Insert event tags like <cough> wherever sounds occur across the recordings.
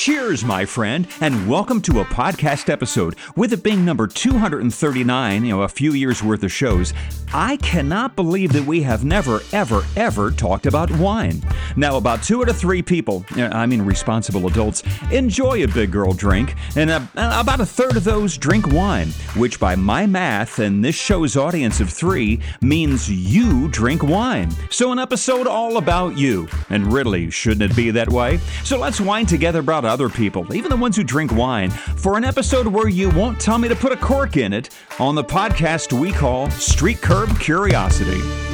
Cheers, my friend, and welcome to a podcast episode. With it being number 239, you know, a few years worth of shows, I cannot believe that we have never, ever, ever talked about wine. Now, about two out of three people, I mean responsible adults, enjoy a big girl drink, and uh, about a third of those drink wine, which by my math and this show's audience of three means you drink wine. So, an episode all about you. And really, shouldn't it be that way? So, let's wine together about other people, even the ones who drink wine, for an episode where you won't tell me to put a cork in it on the podcast we call Street Curb Curiosity.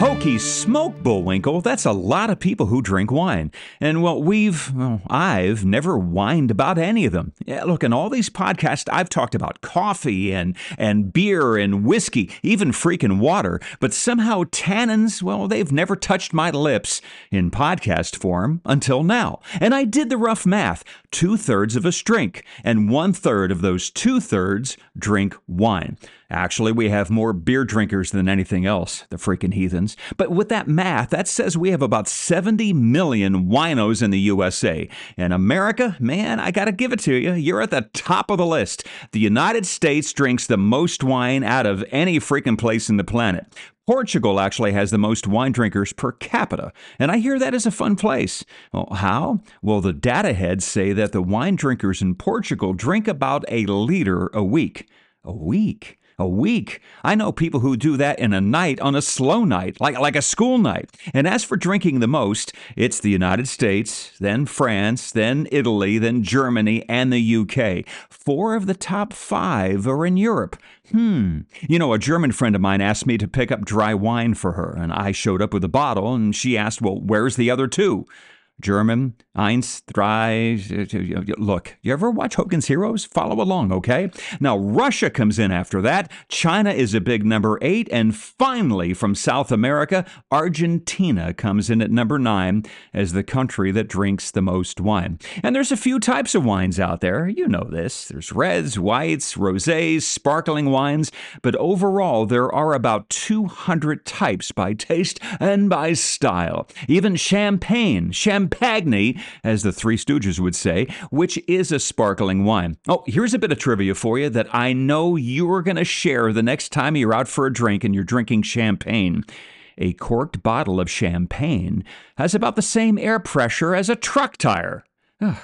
Hokey Smoke Bullwinkle, that's a lot of people who drink wine. And well, we've, well, I've never whined about any of them. Yeah, look, in all these podcasts, I've talked about coffee and, and beer and whiskey, even freaking water. But somehow tannins, well, they've never touched my lips in podcast form until now. And I did the rough math two thirds of us drink, and one third of those two thirds drink wine. Actually, we have more beer drinkers than anything else, the freaking heathens. But with that math, that says we have about 70 million winos in the USA. And America, man, I gotta give it to you, you're at the top of the list. The United States drinks the most wine out of any freaking place in the planet. Portugal actually has the most wine drinkers per capita, and I hear that is a fun place. Well, how? Well, the data heads say that the wine drinkers in Portugal drink about a liter a week. A week? A week. I know people who do that in a night on a slow night, like, like a school night. And as for drinking the most, it's the United States, then France, then Italy, then Germany, and the UK. Four of the top five are in Europe. Hmm. You know, a German friend of mine asked me to pick up dry wine for her, and I showed up with a bottle, and she asked, Well, where's the other two? German, eins, drei. Look, you ever watch Hogan's Heroes? Follow along, okay? Now, Russia comes in after that. China is a big number eight. And finally, from South America, Argentina comes in at number nine as the country that drinks the most wine. And there's a few types of wines out there. You know this. There's reds, whites, rosés, sparkling wines. But overall, there are about 200 types by taste and by style. Even champagne, champagne Champagne, as the Three Stooges would say, which is a sparkling wine. Oh, here's a bit of trivia for you that I know you are going to share the next time you're out for a drink and you're drinking champagne. A corked bottle of champagne has about the same air pressure as a truck tire. Ugh.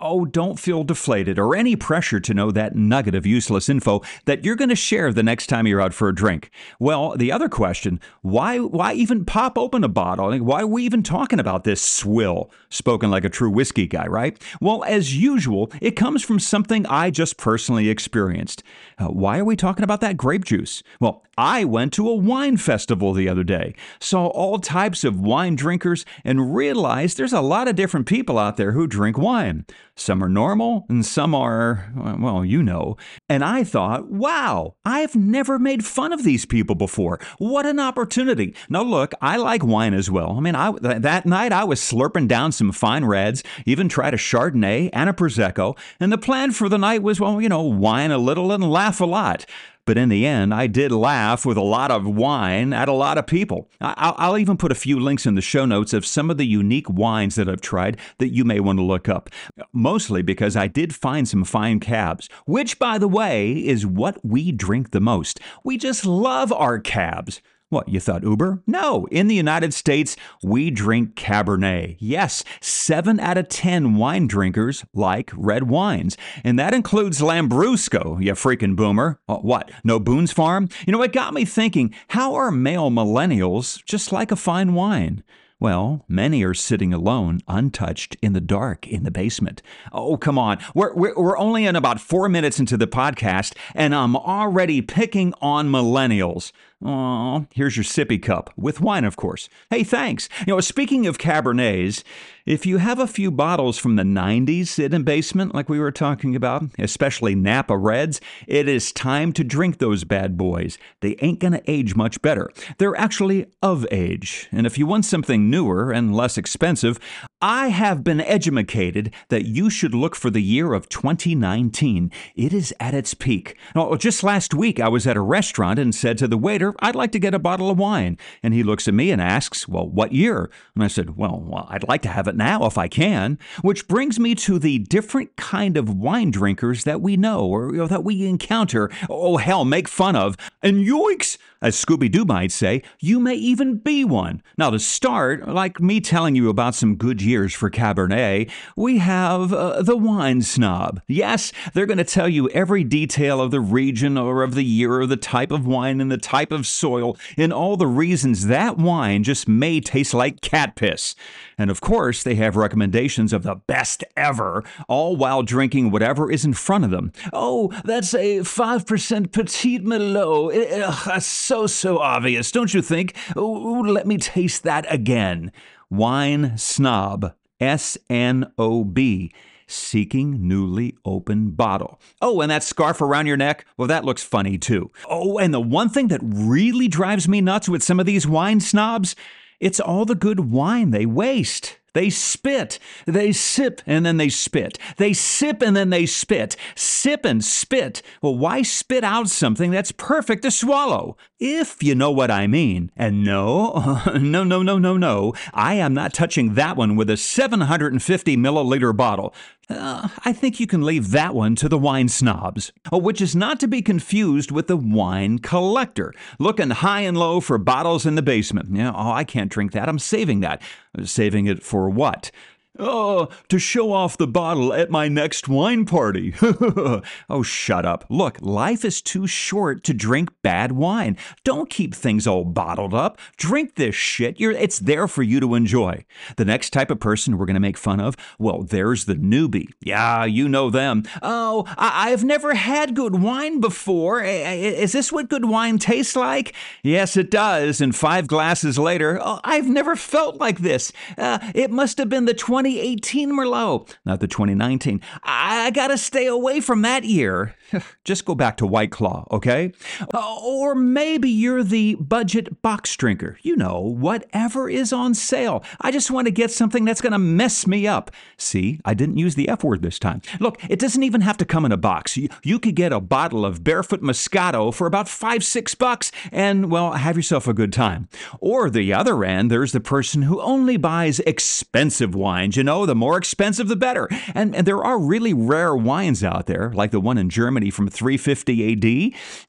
Oh, don't feel deflated or any pressure to know that nugget of useless info that you're going to share the next time you're out for a drink. Well, the other question, why why even pop open a bottle? Why are we even talking about this swill? Spoken like a true whiskey guy, right? Well, as usual, it comes from something I just personally experienced. Uh, why are we talking about that grape juice? Well, I went to a wine festival the other day, saw all types of wine drinkers, and realized there's a lot of different people out there who drink wine. Some are normal and some are, well, you know. And I thought, wow, I've never made fun of these people before. What an opportunity. Now, look, I like wine as well. I mean, I, that night I was slurping down some fine reds, even tried a Chardonnay and a Prosecco. And the plan for the night was, well, you know, wine a little and laugh a lot. But in the end, I did laugh with a lot of wine at a lot of people. I'll, even put a few links in the show notes of some of the unique wines that I've tried that you may want to look up. Mostly because I did find some fine cabs, which, by the way, is what we drink the most. We just love our cabs. What, you thought Uber? No, in the United States, we drink Cabernet. Yes, 7 out of 10 wine drinkers like red wines. And that includes Lambrusco, you freaking boomer. Uh, what, no Boone's Farm? You know, it got me thinking how are male millennials just like a fine wine? Well, many are sitting alone, untouched, in the dark, in the basement. Oh, come on. We're, we're, we're only in about four minutes into the podcast, and I'm already picking on millennials. Aw, here's your sippy cup, with wine, of course. Hey, thanks. You know, speaking of Cabernets, if you have a few bottles from the 90s sitting in basement, like we were talking about, especially Napa Reds, it is time to drink those bad boys. They ain't gonna age much better. They're actually of age. And if you want something newer and less expensive, I have been educated that you should look for the year of 2019. It is at its peak. Well, just last week, I was at a restaurant and said to the waiter, later, I'd like to get a bottle of wine. And he looks at me and asks, Well, what year? And I said, Well, well I'd like to have it now if I can. Which brings me to the different kind of wine drinkers that we know or you know, that we encounter. Oh, hell, make fun of. And yoinks! As Scooby Doo might say, you may even be one. Now, to start, like me telling you about some good years for Cabernet, we have uh, the wine snob. Yes, they're going to tell you every detail of the region or of the year or the type of wine and the type of soil and all the reasons that wine just may taste like cat piss. And of course, they have recommendations of the best ever, all while drinking whatever is in front of them. Oh, that's a 5% Petit Merlot. So, so obvious, don't you think? Ooh, let me taste that again. Wine Snob. S N O B seeking newly opened bottle. Oh, and that scarf around your neck? Well, that looks funny too. Oh, and the one thing that really drives me nuts with some of these wine snobs it's all the good wine they waste. They spit, they sip, and then they spit. They sip and then they spit. Sip and spit. Well, why spit out something that's perfect to swallow? If you know what I mean. And no, <laughs> no, no, no, no, no. I am not touching that one with a 750 milliliter bottle. Uh, I think you can leave that one to the wine snobs, oh, which is not to be confused with the wine collector, looking high and low for bottles in the basement. Yeah, oh, I can't drink that. I'm saving that. Saving it for what? Oh, to show off the bottle at my next wine party. <laughs> oh, shut up. Look, life is too short to drink bad wine. Don't keep things all bottled up. Drink this shit. You're, it's there for you to enjoy. The next type of person we're going to make fun of, well, there's the newbie. Yeah, you know them. Oh, I- have never had good wine before. Is this what good wine tastes like? Yes, it does. And five glasses later, oh, I've never felt like this. Uh, it must have been the 20 2018 Merlot, not the 2019. I gotta stay away from that year. <laughs> Just go back to White Claw, okay? Uh, or maybe you're the budget box drinker. You know, whatever is on sale. I just want to get something that's gonna mess me up. See, I didn't use the F word this time. Look, it doesn't even have to come in a box. You, you could get a bottle of Barefoot Moscato for about five, six bucks and, well, have yourself a good time. Or the other end, there's the person who only buys expensive wines you know, the more expensive, the better. And, and there are really rare wines out there, like the one in Germany from 350 AD.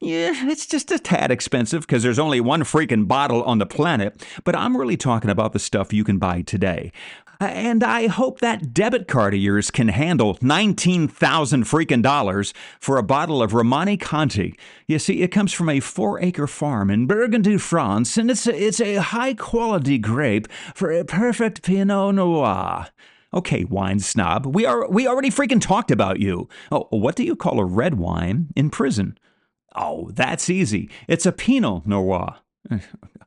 Yeah, it's just a tad expensive because there's only one freaking bottle on the planet. But I'm really talking about the stuff you can buy today. And I hope that debit card of yours can handle 19,000 freaking dollars for a bottle of Romanée-Conti. You see, it comes from a four acre farm in Burgundy, France, and it's a, it's a high quality grape for a perfect Pinot Noir. Okay, wine snob, we are we already freaking talked about you. Oh, what do you call a red wine in prison? Oh, that's easy. It's a Pinot Noir. <laughs>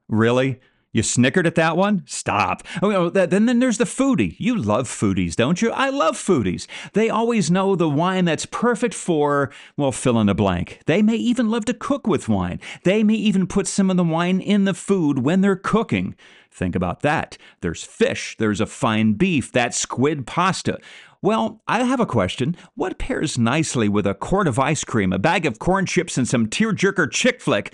really? You snickered at that one? Stop. Oh, oh then, then there's the foodie. You love foodies, don't you? I love foodies. They always know the wine that's perfect for, well, fill in the blank. They may even love to cook with wine. They may even put some of the wine in the food when they're cooking. Think about that. There's fish, there's a fine beef, that squid pasta. Well, I have a question. What pairs nicely with a quart of ice cream, a bag of corn chips, and some tearjerker chick flick?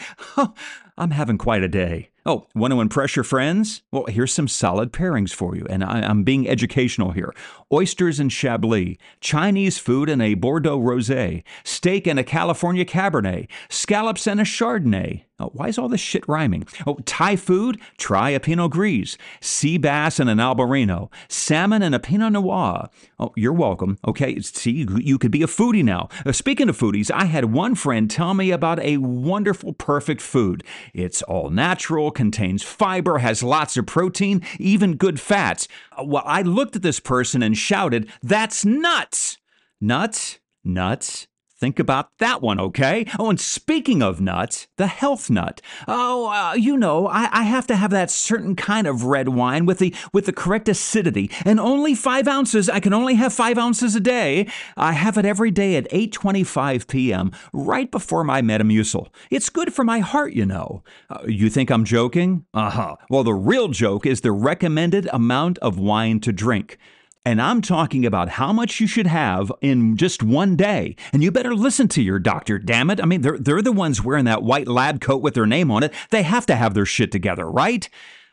<laughs> I'm having quite a day. Oh, want to oh impress your friends? Well, here's some solid pairings for you, and I, am being educational here. Oysters and Chablis, Chinese food and a Bordeaux rosé, steak and a California Cabernet, scallops and a Chardonnay. Oh, why is all this shit rhyming? Oh, Thai food? Try a Pinot Gris. Sea bass and an Albarino. Salmon and a Pinot Noir. Oh, you're welcome. Okay, see, you could be a foodie now. Uh, speaking of foodies, I had one friend tell me about a wonderful, perfect food. It's all natural, contains fiber, has lots of protein, even good fats. Uh, well, I looked at this person and shouted, That's nuts! Nuts? Nuts? Think about that one, okay? Oh, and speaking of nuts, the health nut. Oh, uh, you know, I, I have to have that certain kind of red wine with the with the correct acidity, and only five ounces. I can only have five ounces a day. I have it every day at 8:25 p.m. right before my Metamucil. It's good for my heart, you know. Uh, you think I'm joking? Uh huh. Well, the real joke is the recommended amount of wine to drink. And I'm talking about how much you should have in just one day. And you better listen to your doctor, damn it. I mean, they're, they're the ones wearing that white lab coat with their name on it. They have to have their shit together, right?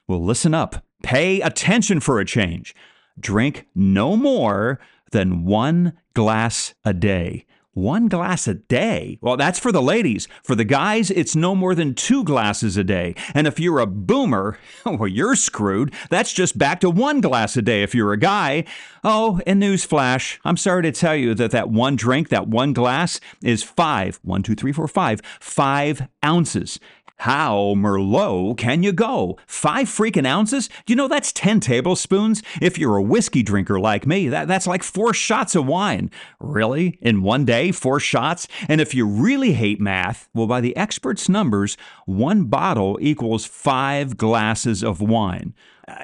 Well, listen up. Pay attention for a change. Drink no more than one glass a day. One glass a day? Well, that's for the ladies. For the guys, it's no more than two glasses a day. And if you're a boomer, <laughs> well, you're screwed. That's just back to one glass a day if you're a guy. Oh, and newsflash, I'm sorry to tell you that that one drink, that one glass, is five, one, two, three, four, five, five ounces. How Merlot can you go? Five freaking ounces? You know that's 10 tablespoons? If you're a whiskey drinker like me, that, that's like four shots of wine. Really? In one day, four shots? And if you really hate math, well, by the experts' numbers, one bottle equals five glasses of wine.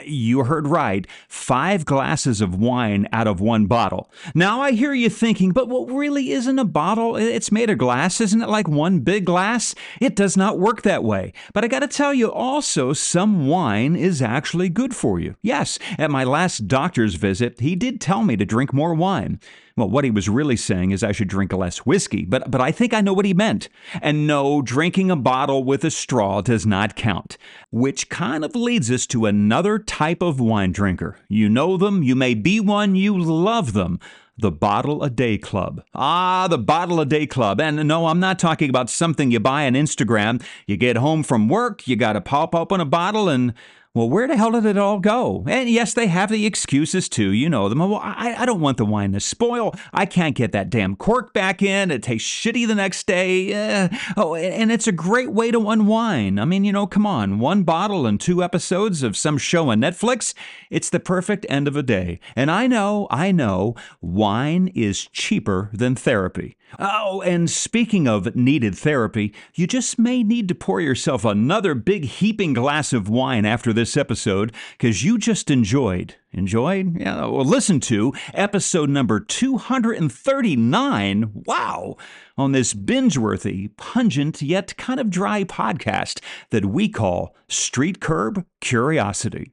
You heard right. Five glasses of wine out of one bottle. Now I hear you thinking, but what really isn't a bottle? It's made of glass. Isn't it like one big glass? It does not work that way. But I got to tell you also, some wine is actually good for you. Yes, at my last doctor's visit, he did tell me to drink more wine. Well, what he was really saying is I should drink less whiskey, but, but I think I know what he meant. And no, drinking a bottle with a straw does not count. Which kind of leads us to another type of wine drinker. You know them, you may be one, you love them the Bottle a Day Club. Ah, the Bottle a Day Club. And no, I'm not talking about something you buy on Instagram. You get home from work, you got to pop open a bottle, and well, where the hell did it all go? And yes, they have the excuses too. You know them. Well, I, I don't want the wine to spoil. I can't get that damn cork back in. It tastes shitty the next day. Uh, oh, and it's a great way to unwind. I mean, you know, come on. One bottle and two episodes of some show on Netflix. It's the perfect end of a day. And I know, I know, wine is cheaper than therapy. Oh, and speaking of needed therapy, you just may need to pour yourself another big heaping glass of wine after this episode because you just enjoyed, enjoyed, yeah, well, listen to episode number 239. Wow! On this binge worthy, pungent, yet kind of dry podcast that we call Street Curb Curiosity.